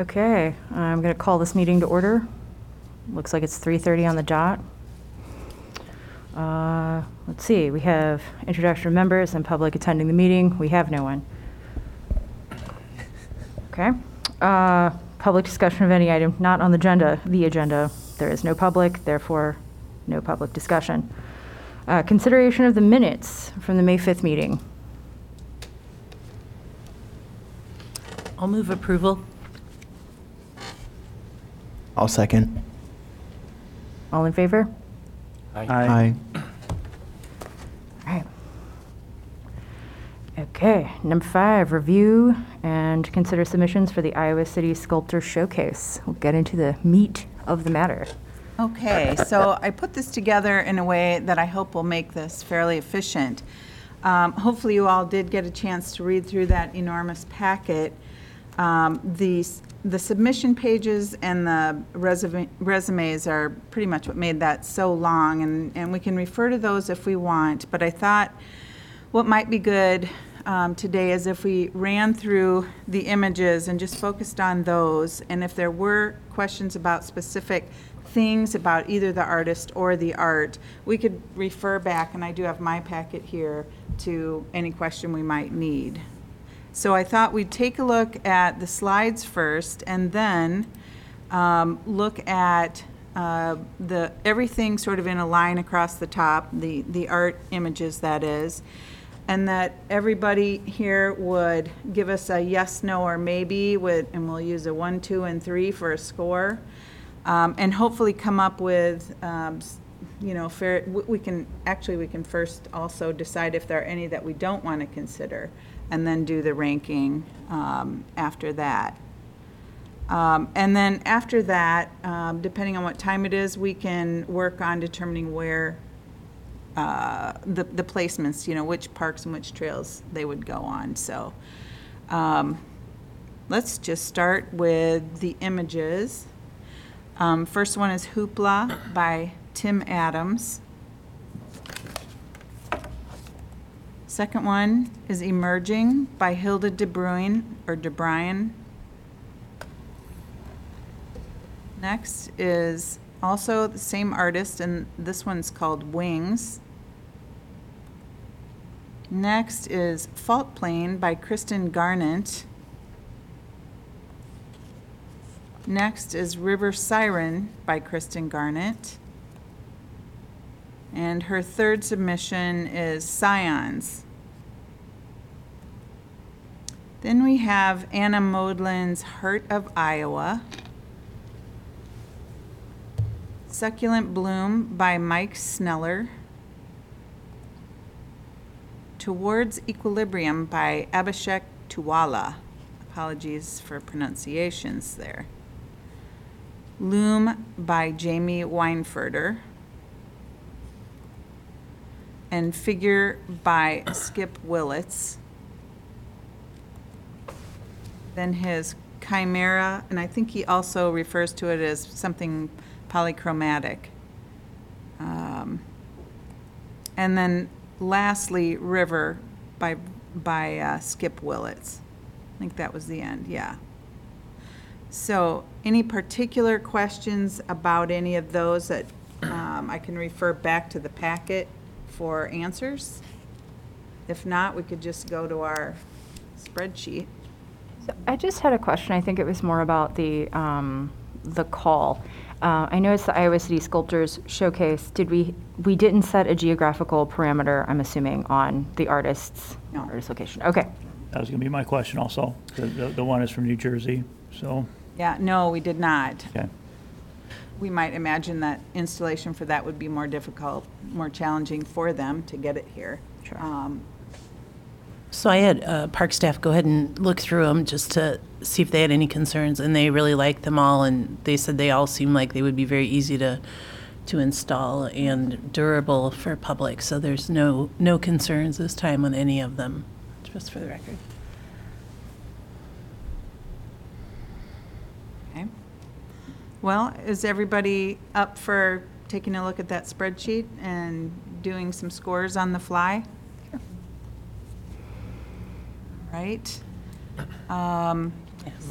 Okay, I'm going to call this meeting to order. Looks like it's 3:30 on the dot. Uh, Let's see, we have introduction of members and public attending the meeting. We have no one. Okay. Uh, Public discussion of any item not on the agenda, the agenda. There is no public, therefore, no public discussion. Uh, Consideration of the minutes from the May 5th meeting. I'll move approval. I'll second. All in favor? Aye. All right. Okay, number five, review and consider submissions for the Iowa City Sculpture Showcase. We'll get into the meat of the matter. Okay, so I put this together in a way that I hope will make this fairly efficient. Um, Hopefully, you all did get a chance to read through that enormous packet. Um, The the submission pages and the resume- resumes are pretty much what made that so long, and and we can refer to those if we want, but I thought what might be good um, today is if we ran through the images and just focused on those, and if there were questions about specific things about either the artist or the art, we could refer back, and I do have my packet here, to any question we might need. So I thought we'd take a look at the slides first, and then um, look at uh, the, everything sort of in a line across the top, the, the art images, that is, and that everybody here would give us a yes, no, or maybe, with, and we'll use a one, two, and three for a score, um, and hopefully come up with, um, you know, fair, we can, actually, we can first also decide if there are any that we don't want to consider, and then do the ranking um, after that. Um, And then after that, um, depending on what time it is, we can work on determining where uh, the the placements, you know, which parks and which trails they would go on. So um, let's just start with the images. Um, First one is Hoopla by Tim Adams. Second one is Emerging by Hilda De Bruin, or De Bryan. Next is also the same artist, and this one's called Wings. Next is Fault Plane by Kristen Garnett. Next is River Siren by Kristen Garnett. And her third submission is Scions. Then we have Anna Modlin's Heart of Iowa. Succulent Bloom by Mike Sneller. Towards Equilibrium by Abhishek Tuwala. Apologies for pronunciations there. Loom by Jamie Weinfurter. And Figure by Skip Willits. Then his Chimera, and I think he also refers to it as something polychromatic. Um, And then lastly, River by, by uh, Skip Willits. I think that was the end, yeah. So, any particular questions about any of those that um, I can refer back to the packet for answers? If not, we could just go to our spreadsheet. So I just had a question. I think it was more about the, um, the call. Uh, I know it's the Iowa City Sculptors Showcase. Did we, we didn't set a geographical parameter, I'm assuming, on the artist's, No. artist location? Okay. That was going to be my question also. The, the the one is from New Jersey, so, Yeah, no, we did not. okay. We might imagine that installation for that would be more difficult, more challenging for them to get it here. Sure. Um, So I had uh, park staff go ahead and look through them just to see if they had any concerns, and they really liked them all, and they said they all seem like they would be very easy to to install and durable for public. So there's no no concerns this time on any of them, just for the record. Okay. Well, is everybody up for taking a look at that spreadsheet and doing some scores on the fly? Right? Um,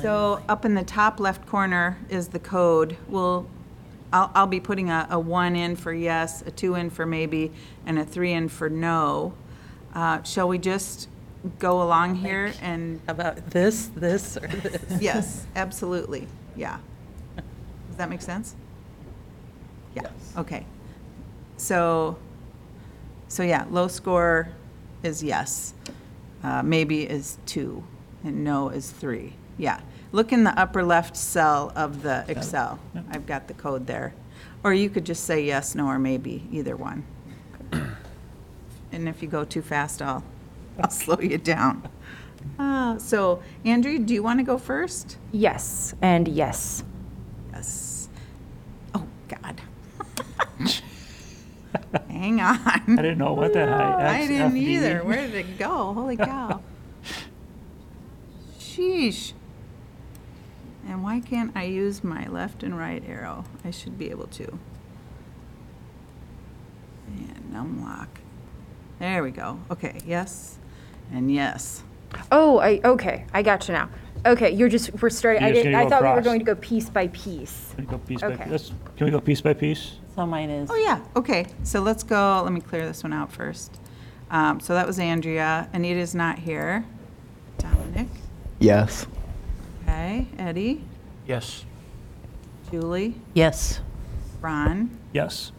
So up in the top left corner is the code. We'll, I'll, I'll be putting a, a one in for yes, a two in for maybe, and a three in for no. Uh, Shall we just go along here and, How about this, this, or this? yes, absolutely, yeah. Does that make sense? Yeah, okay. So, so yeah, low score is yes. Uh, Maybe is two, and no is three. Yeah. Look in the upper left cell of the Excel. I've got the code there. Or you could just say yes, no, or maybe, either one. And if you go too fast, I'll, I'll slow you down. Uh, So, Andrew, do you want to go first? Yes, and yes. Yes. Oh, God. Hang on. I didn't know what went that high. I didn't F, D. either. Where did it go? Holy cow. Sheesh. And why can't I use my left and right arrow? I should be able to. And numlock. There we go. Okay, yes and yes. Oh, I, okay, I got you now. Okay, you're just, we're starting, You're I just didn't, gonna I go thought we were across. going to go piece by piece. Can we go piece by Okay. piece? Let's- Can we go piece by piece? So mine is. Oh, yeah, okay. So let's go, let me clear this one out first. Um, So that was Andrea. Anita's not here. Dominic, Yes. okay. Eddie, Yes. Julie, Yes. Ron, Yes.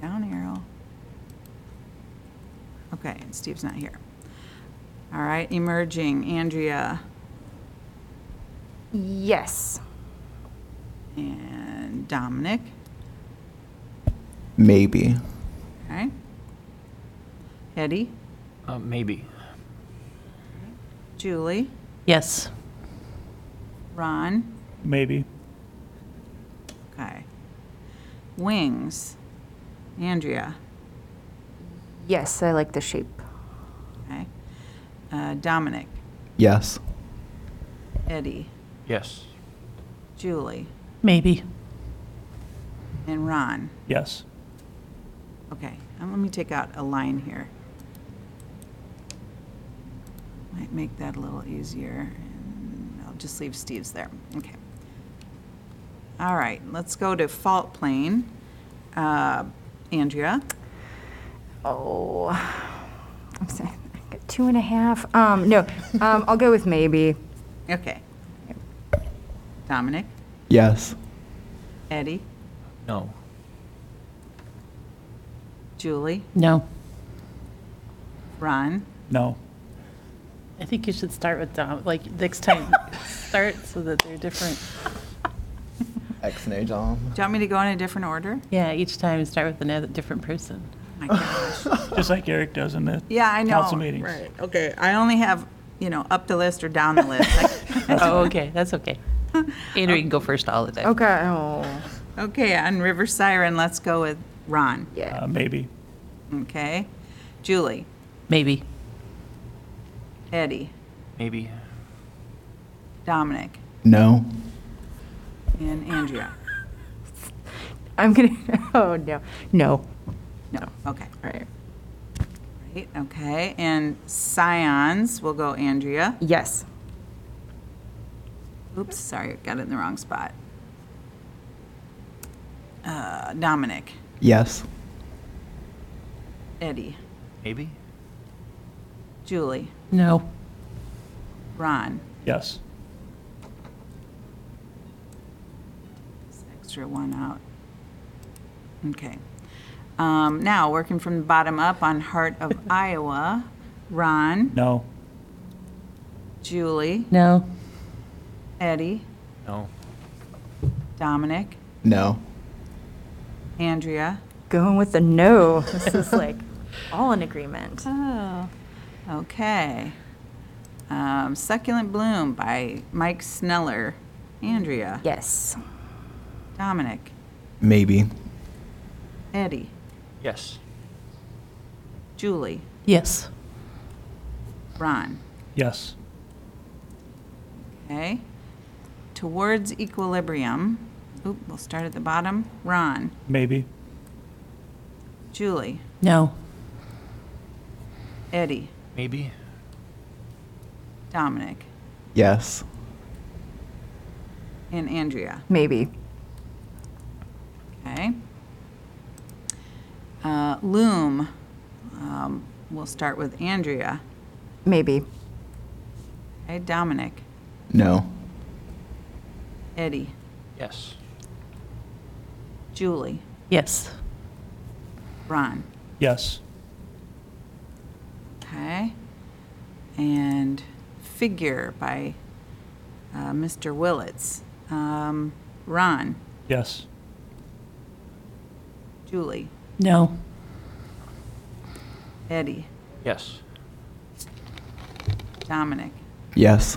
down arrow. Okay, and Steve's not here. All right, emerging, Andrea Yes. and Dominic, Maybe. okay? Eddie, Uh, maybe. Julie, Yes. Ron, Maybe. okay. Wings, Andrea, Yes, I like the shape. okay? Uh, Dominic, Yes. Eddie, Yes. Julie, Maybe. and Ron. Yes. Okay, and let me take out a line here. Might make that a little easier. and I'll just leave Steve's there. Okay. All right, let's go to fault plane. Uh, Andrea, Oh, I'm sorry. I got two and a half. Um, no, um, I'll go with maybe. okay. Dominic, Yes. Eddie, No. Julie, No. Ron, No. I think you should start with Dom, like, next time, start so that they're different. X and A, Dom. do you want me to go in a different order? Yeah, each time start with another, different person. My gosh. Just like Eric does in the Yeah, I know. council meetings. Right, okay. I only have, you know, up the list or down the list. I- Oh, okay, that's okay. Andrew, you can go first all the time. Okay, oh, Okay, on River Siren, let's go with Ron. yeah. Uh, maybe. Okay. Julie, Maybe. Eddie, Maybe. Dominic, No. and Andrea. I'm gonna, oh, no, no. No, okay. All right. Right, okay. And Scions, we'll go Andrea. Yes. Oops, sorry, got it in the wrong spot. Uh, Dominic, Yes. Eddie, Maybe. Julie, No. Ron. Yes. This Extra one out. Okay. Um, Now, working from the bottom up on Heart of Iowa, Ron, No. Julie, No. Eddie, No. Dominic, No. Andrea. Going with the no. This is like all in agreement. Oh, okay. Um, Succulent Bloom by Mike Sneller. Andrea, Yes. Dominic, Maybe. Eddie, Yes. Julie, Yes. Ron. Yes. Okay. Towards Equilibrium. Oop, we'll start at the bottom. Ron, Maybe. Julie, No. Eddie, Maybe. Dominic, Yes. And Andrea, Maybe. okay? Uh, Loom, um, we'll start with Andrea. Maybe. Okay, Dominic, No. Eddie, Yes. Julie, Yes. Ron, Yes. okay? And Figure by uh, Mr. Willits. Um, Ron, Yes. Julie, No. Eddie, Yes. Dominic, Yes.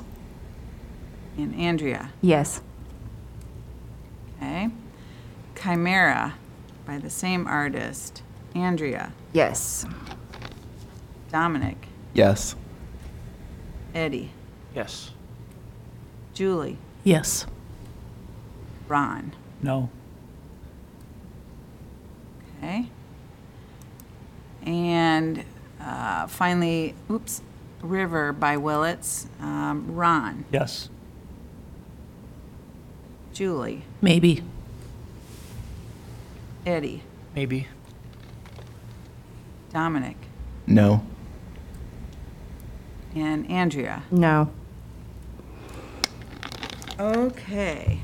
and Andrea. Yes. Okay. Chimera by the same artist. Andrea, Yes. Dominic, Yes. Eddie, Yes. Julie, Yes. Ron. No. Okay. And uh, finally, oops, River by Willits. Um, Ron, Yes. Julie, Maybe. Eddie, Maybe. Dominic, No. and Andrea. No. Okay,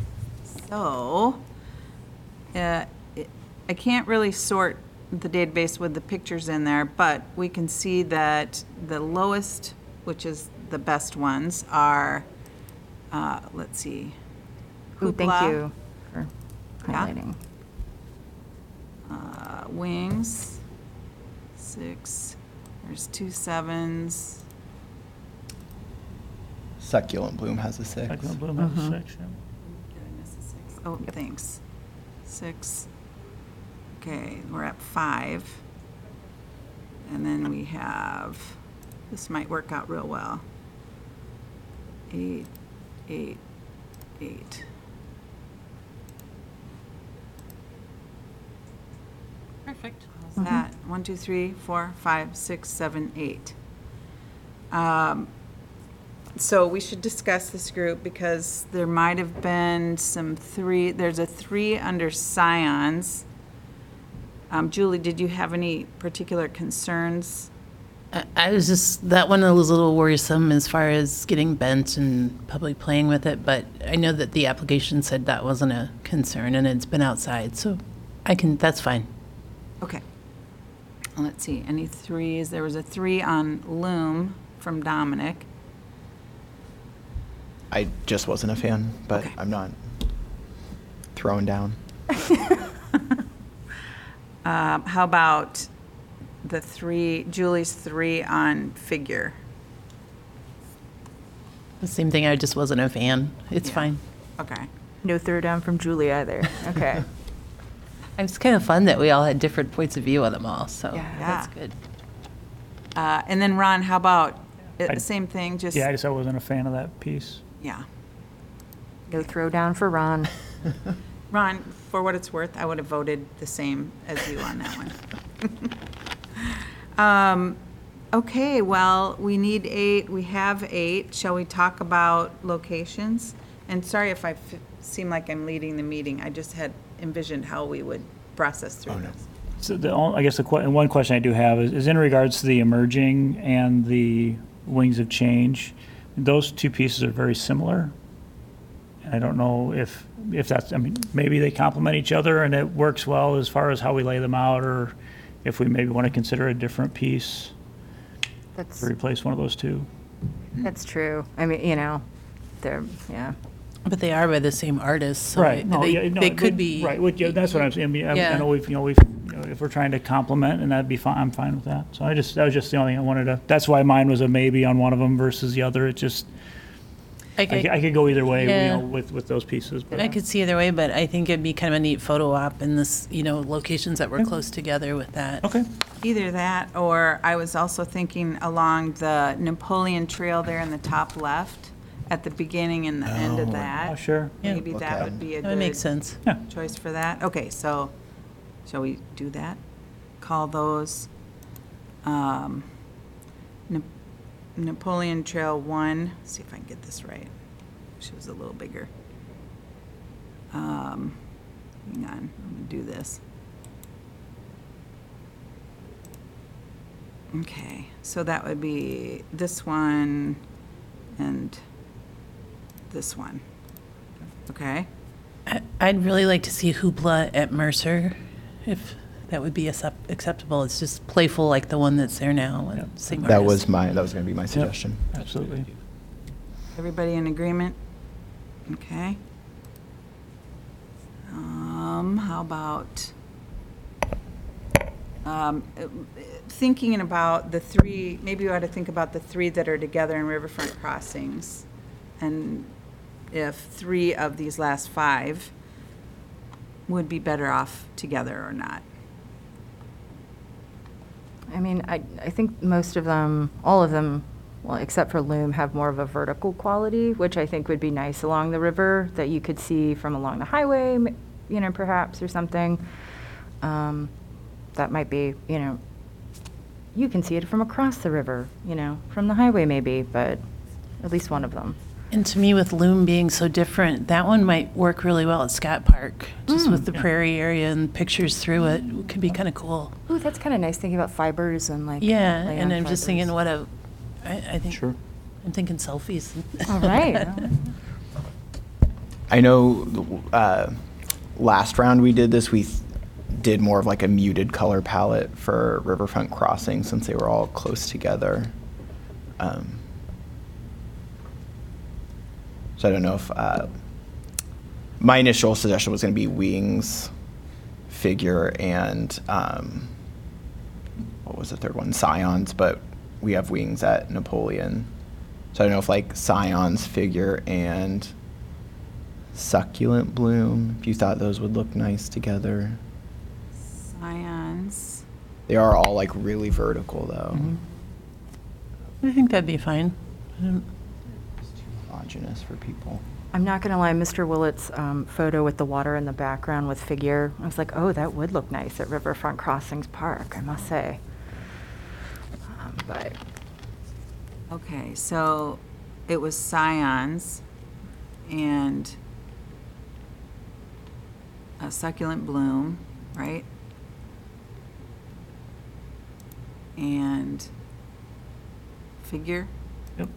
so, uh, it- I can't really sort the database with the pictures in there, but we can see that the lowest, which is the best ones, are, uh, let's see. Ooh, thank Hoopla, you for Yeah. highlighting. uh, Wings, six, there's two sevens, Succulent Bloom has a six. Succulent Bloom has a six, yeah. Did I a six? Oh, thanks. Six. Okay, we're at five. And then we have, this might work out real well. Eight, eight, eight. Perfect. How's that? One, two, three, four, five, six, seven, eight. Um, so we should discuss this group because there might have been some three, there's a three under scions. Um, Julie, did you have any particular concerns? I- I was just, that one was a little worrisome as far as getting bent and public playing with it, but I know that the application said that wasn't a concern and it's been outside, so I can, that's fine. Okay. Let's see, any threes? There was a three on Loom from Dominic. I just wasn't a fan, but Okay. I'm not throwing down. Um, how about the three, Julie's three on Figure? The same thing, I just wasn't a fan. It's Yeah. fine. Okay. No throw down from Julie either. Okay. It's kind of fun that we all had different points of view on them all, so Yeah. that's good. Uh, and then Ron, how about, uh, I- same thing, just, Yeah, I just I wasn't a fan of that piece. yeah. no throw down for Ron. Ron, for what it's worth, I would have voted the same as you on that one. Um, Okay, well, we need eight, we have eight. Shall we talk about locations? And sorry if I f- seem like I'm leading the meeting, I just had envisioned how we would process through Oh, no. this. So the, only- I guess the, que- and one question I do have is, is in regards to the emerging and the wings of change. Those two pieces are very similar. I don't know if, if that's, I mean, maybe they complement each other and it works well as far as how we lay them out, or if we maybe want to consider a different piece That's, to replace one of those two. that's true. I mean, you know, they're, yeah. But they are by the same artist, so Right. No, they, yeah, no, they but- could be. Right, well, yeah, that's what I'm saying. I mean, I I Yeah. know we've, you know, we've, you know, if we're trying to complement, and that'd be fine, I'm fine with that. So I just, that was just the only thing I wanted to, that's why mine was a maybe on one of them versus the other. It just, I I could- could, I could go either way, you Yeah. know, with, with those pieces. but- I could see either way, but I think it'd be kind of a neat photo op in this, you know, locations that were Yeah. close together with that. Okay, Either that, or I was also thinking along the Napoleon Trail there in the top left, at the beginning and the end of Oh. that. oh, sure. Yeah. Maybe that Okay. would be a That would make good sense. Yeah, choice for that. Okay, so, shall we do that? Call those um, Na- Napoleon Trail 1, see if I can get this right. She was a little bigger. um, hang on, I'm gonna do this. Okay, so that would be this one and this one. Okay? I- I'd really like to see Hoopla at Mercer, if that would be accept- acceptable. It's just playful like the one that's there now. and Yep. same That artist. was my, that was gonna be my suggestion. Absolutely. Everybody in agreement? Okay. Um, how about, um, uh, thinking about the three, maybe you ought to think about the three that are together in Riverfront Crossings. And if three of these last five would be better off together or not. I mean, I, I think most of them, all of them, well, except for Loom, have more of a vertical quality, which I think would be nice along the river that you could see from along the highway, you know, perhaps, or something. Um, that might be, you know, you can see it from across the river, you know, from the highway maybe, but at least one of them. And to me, with Loom being so different, that one might work really well at Scott Park, just with the Yeah. prairie area and pictures through it. It could be kind of cool. Ooh, that's kind of nice thinking about fibers and like. Yeah, layer and I'm just thinking, what a, I, I think, Sure. I'm thinking selfies. All right. I know, uh, last round we did this, we th- did more of like a muted color palette for Riverfront Crossing since they were all close together. Um, so I don't know if, uh, my initial suggestion was gonna be wings, figure, and, um, what was the third one? Scions, but we have wings at Napoleon. So I don't know if like Scions, figure, and succulent bloom, if you thought those would look nice together. Scions. They are all like really vertical though. I think that'd be fine. I don't- It's too homogeneous for people. I'm not gonna lie, Mr. Willits' um, photo with the water in the background with figure, I was like, oh, that would look nice at Riverfront Crossings Park, I must say. Um, But, Okay, so it was scions and a succulent bloom, right? And figure, Yep.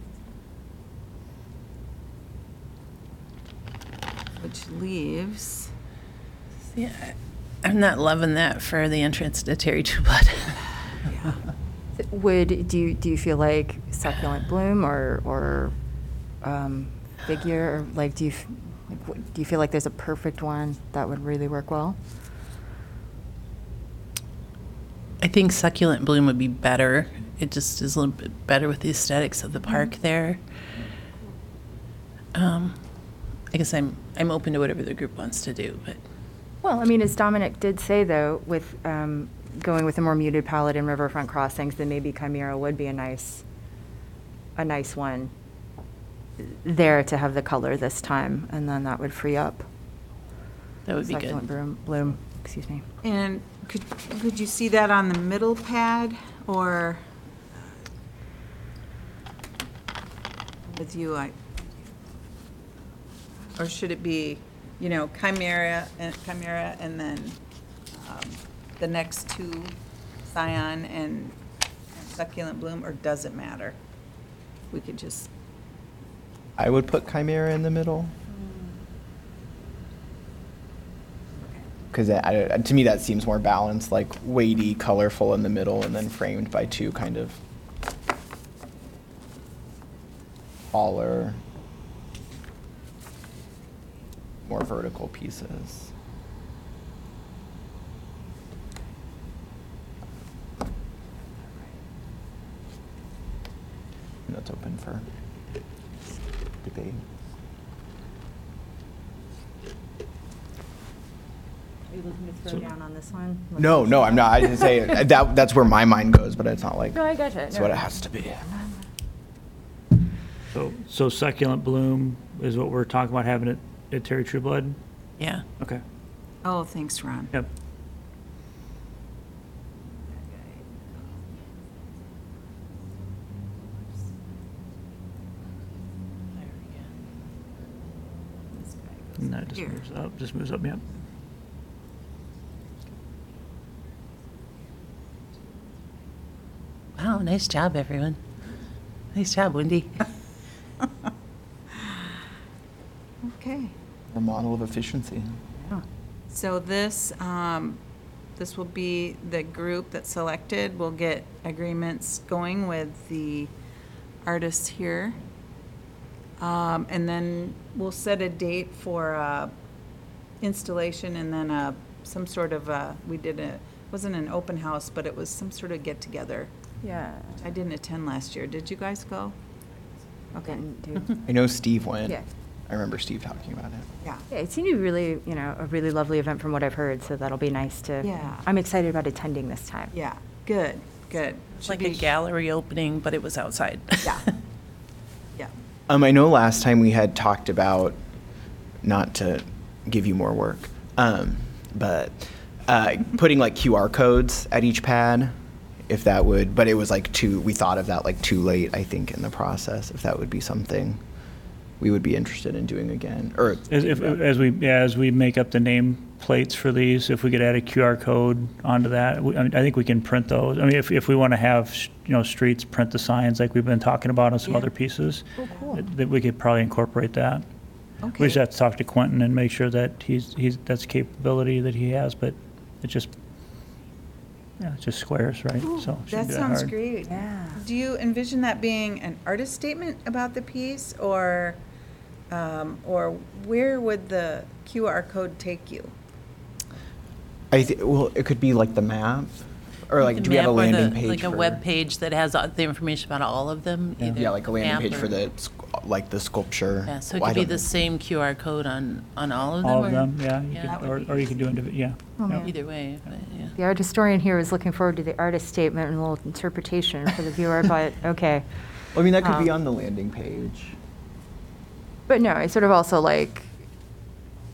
Which leaves, Yeah, I'm not loving that for the entrance to Terry Trueblood. would, do you, do you feel like succulent bloom or, or um, figure, or like, do you, like, what- do you feel like there's a perfect one that would really work well? I think succulent bloom would be better. It just is a little bit better with the aesthetics of the park there. Um, I guess I'm I'm open to whatever the group wants to do, but Well, I mean, as Dominic did say, though, with um, going with a more muted palette in Riverfront Crossings, then maybe Chimera would be a nice, a nice one there to have the color this time, and then that would free up that would be succulent good. bloom, bloom, excuse me. and could, could you see that on the middle pad or with you, I, or should it be, you know, chimera and chimera and then um, the next two scion and succulent bloom, or does it matter? We could just, I would put Chimera in the middle. Because to me, that seems more balanced, like weighty, colorful in the middle, and then framed by two kind of taller, more vertical pieces. And that's open for debate. Are you looking to throw down on this one? No, no, I'm not. I didn't say it. that. That's where my mind goes, but it's not like No, I gotcha. that's No. what it has to be. Um, so, so succulent bloom is what we're talking about having it at Terry Trueblood? Yeah. Okay. oh, thanks, Ron. Yep. And that just Here. moves up, just moves up, yep. Wow, nice job, everyone. Nice job, Wendy. Okay. Our model of efficiency. So this, um, this will be the group that's selected. We'll get agreements going with the artists here. Um, and then we'll set a date for, uh, installation and then, uh, some sort of, uh, we did a, wasn't an open house, but it was some sort of get-together. Yeah. I didn't attend last year. Did you guys go? Okay. Didn't do- I know Steve went. Yeah. I remember Steve talking about it. Yeah. Yeah, it seemed to be really, you know, a really lovely event from what I've heard, so that'll be nice to. Yeah. I'm excited about attending this time. Yeah, good, good. It's Should like a be- gallery opening, but it was outside. Yeah. Yeah. Um, I know last time we had talked about, not to give you more work, um, but uh, putting like QR codes at each pad, if that would, but it was like too, we thought of that like too late, I think, in the process, if that would be something we would be interested in doing again, or. As, if, as we, yeah, as we make up the name plates for these, if we could add a QR code onto that, we- I mean, I think we can print those. I mean, if, if we want to have, you know, streets print the signs like we've been talking about on some Yeah. other pieces, Oh, cool. that that we could probably incorporate that. We Okay. just have to talk to Quentin and make sure that he's, he's, that's capability that he has, but it just, yeah, it's just squares, right? So. it That sounds hard. great. Yeah. Do you envision that being an artist statement about the piece, or, um, or where would the QR code take you? I thi- well, it could be like the map, or like, do we have a Map or the- landing page Like a for- web page that has all the information about all of them? either Yeah, like a landing map page for the, sc- like the sculpture. Yeah, so it Well, I could be don't the know. same QR code on, on all of them? All of or- them, yeah, you Yeah. could- or, or you could do individual, yeah. Oh, yeah. man. Either way, but, yeah. The art historian here is looking forward to the artist statement and a little interpretation for the viewer, but, okay. I mean, that could be Um, on the landing page. But no, it's sort of also like,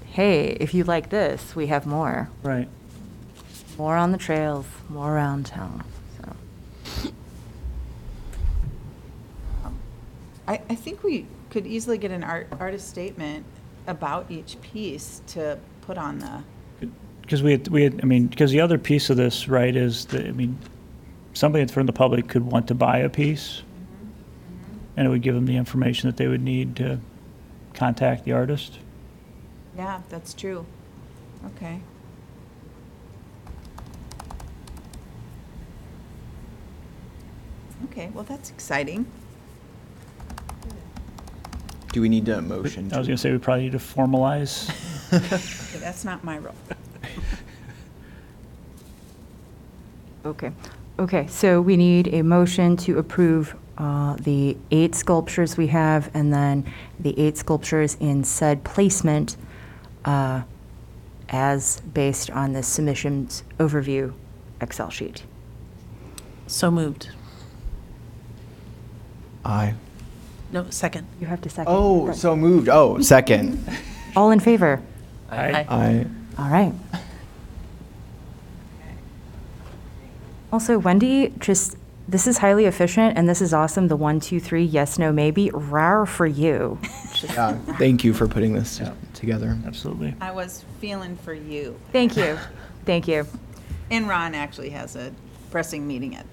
hey, if you like this, we have more. Right. More on the trails, more around town, so. I, I think we could easily get an art, artist statement about each piece to put on the, Because we had, we had, I mean, because the other piece of this, right, is that, I mean, somebody from the public could want to buy a piece, mm-hmm. Mm-hmm. and it would give them the information that they would need to contact the artist. yeah, that's true. Okay. Okay, well, that's exciting. Do we need a motion? I was gonna say, we probably need to formalize. Okay, That's not my role. Okay, okay, so we need a motion to approve uh, the eight sculptures we have, and then the eight sculptures in said placement uh, as based on the submissions overview Excel sheet. So moved. Aye. No, second. You have to second. Oh, Right. so moved. Oh, second. All in favor? Aye. Aye. All right. Also, Wendy, just, this is highly efficient, and this is awesome, the one, two, three, yes, no, maybe, rare for you. Yeah, thank you for putting this Yeah. together. Absolutely. I was feeling for you. Thank you, thank you. And Ron actually has a pressing meeting at,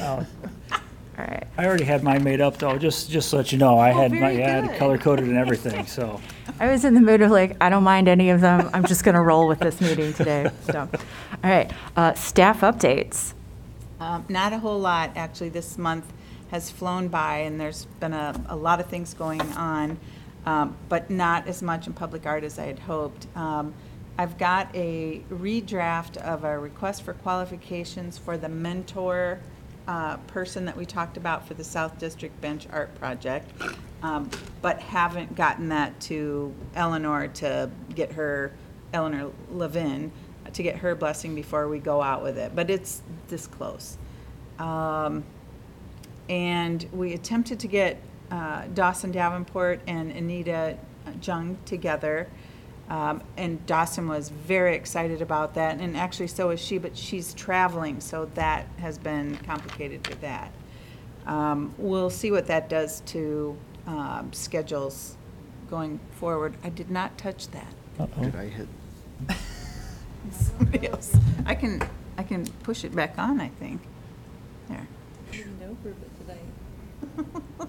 Oh, All right. I already had mine made up, though, just, just to let you know. I Oh, had my, very yeah, I had good. it color-coded and everything, so. I was in the mood of like, I don't mind any of them, I'm just gonna roll with this meeting today, so. All right, uh, staff updates. Um, Not a whole lot, actually, this month has flown by, and there's been a, a lot of things going on, um, but not as much in public art as I had hoped. Um, I've got a redraft of a request for qualifications for the mentor uh, person that we talked about for the South District Bench Art Project, um, but haven't gotten that to Eleanor to get her, Eleanor Levin, to get her blessing before we go out with it, but it's this close. Um, And we attempted to get uh, Dawson Davenport and Anita Jung together. Um, And Dawson was very excited about that, and actually so is she, but she's traveling, so that has been complicated with that. Um, We'll see what that does to um, schedules going forward. I did not touch that. Uh-oh. Did I hit? Somebody else. I can, I can push it back on, I think. There.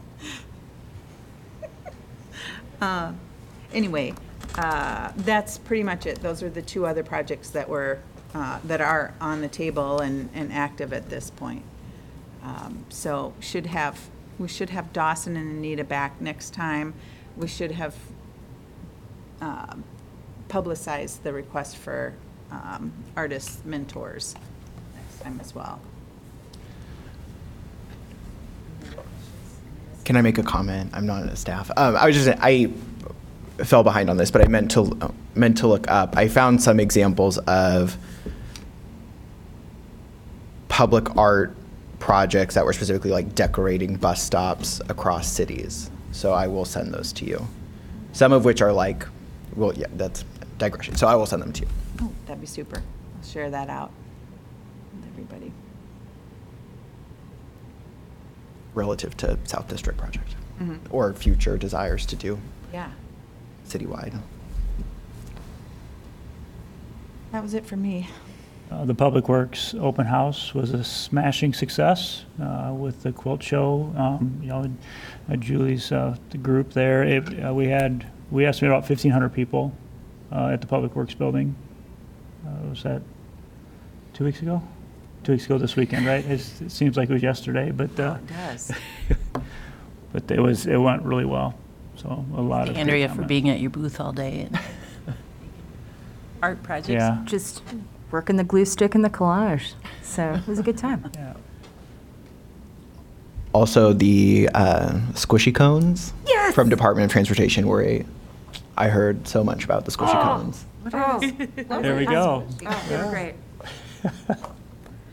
Uh, Anyway, uh, that's pretty much it. Those are the two other projects that were, uh, that are on the table and, and active at this point. Um, So should have, we should have Dawson and Anita back next time. We should have um, publicized the request for um, artist mentors next time as well. Can I make a comment? I'm not a staff. Um, I was just, I fell behind on this, but I meant to, meant to look up. I found some examples of public art projects that were specifically like decorating bus stops across cities. So I will send those to you. Some of which are like, well, yeah, that's digression. So I will send them to you. Oh, that'd be super. I'll share that out with everybody. relative to South District project Mhm. or future desires to do Yeah, citywide. that was it for me. Uh, The Public Works Open House was a smashing success uh, with the quilt show. Um, You know, uh, Julie's, uh, the group there, it- uh, we had, we estimated about 1,500 people uh, at the Public Works Building. Uh, Was that two weeks ago? Two weeks ago this weekend, right? It's- It seems like it was yesterday, but, uh, It does. but it was, it went really well. So a lot of. good Andrea for comment. being at your booth all day and art projects. Yeah. Just working the glue stick and the collage. So it was a good time. Yeah. Also, the uh, squishy cones Yes! from Department of Transportation were a, I heard so much about the squishy cones. Oh, There we go. oh, they were great.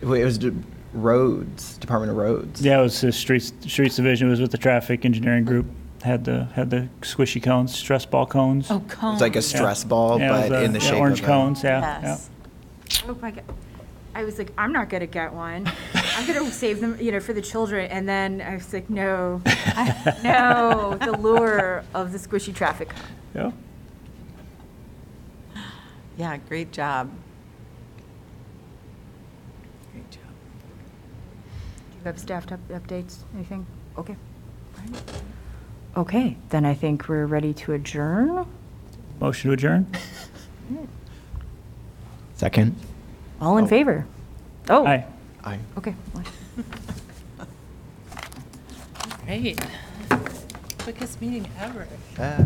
It was de- roads, Department of Roads. Yeah, it was the streets, streets division was with the traffic engineering group, had the, had the squishy cones, stress ball cones. Oh, cone. It's like a stress ball, Yeah, it but was, uh, in the yeah, shape Orange of a- cones, yeah, yeah. Yes. Oh my God. I was like, I'm not gonna get one. I'm gonna save them, you know, for the children. And then I was like, no, no, the lure of the squishy traffic. cone. Yeah. Yeah, great job. Great job. Do you have staffed up updates, anything? Okay. Alright. Okay, then I think we're ready to adjourn. Motion to adjourn? Second? All in Oh. favor? Oh, Aye. Aye. okay. Great. Quickest meeting ever. Uh,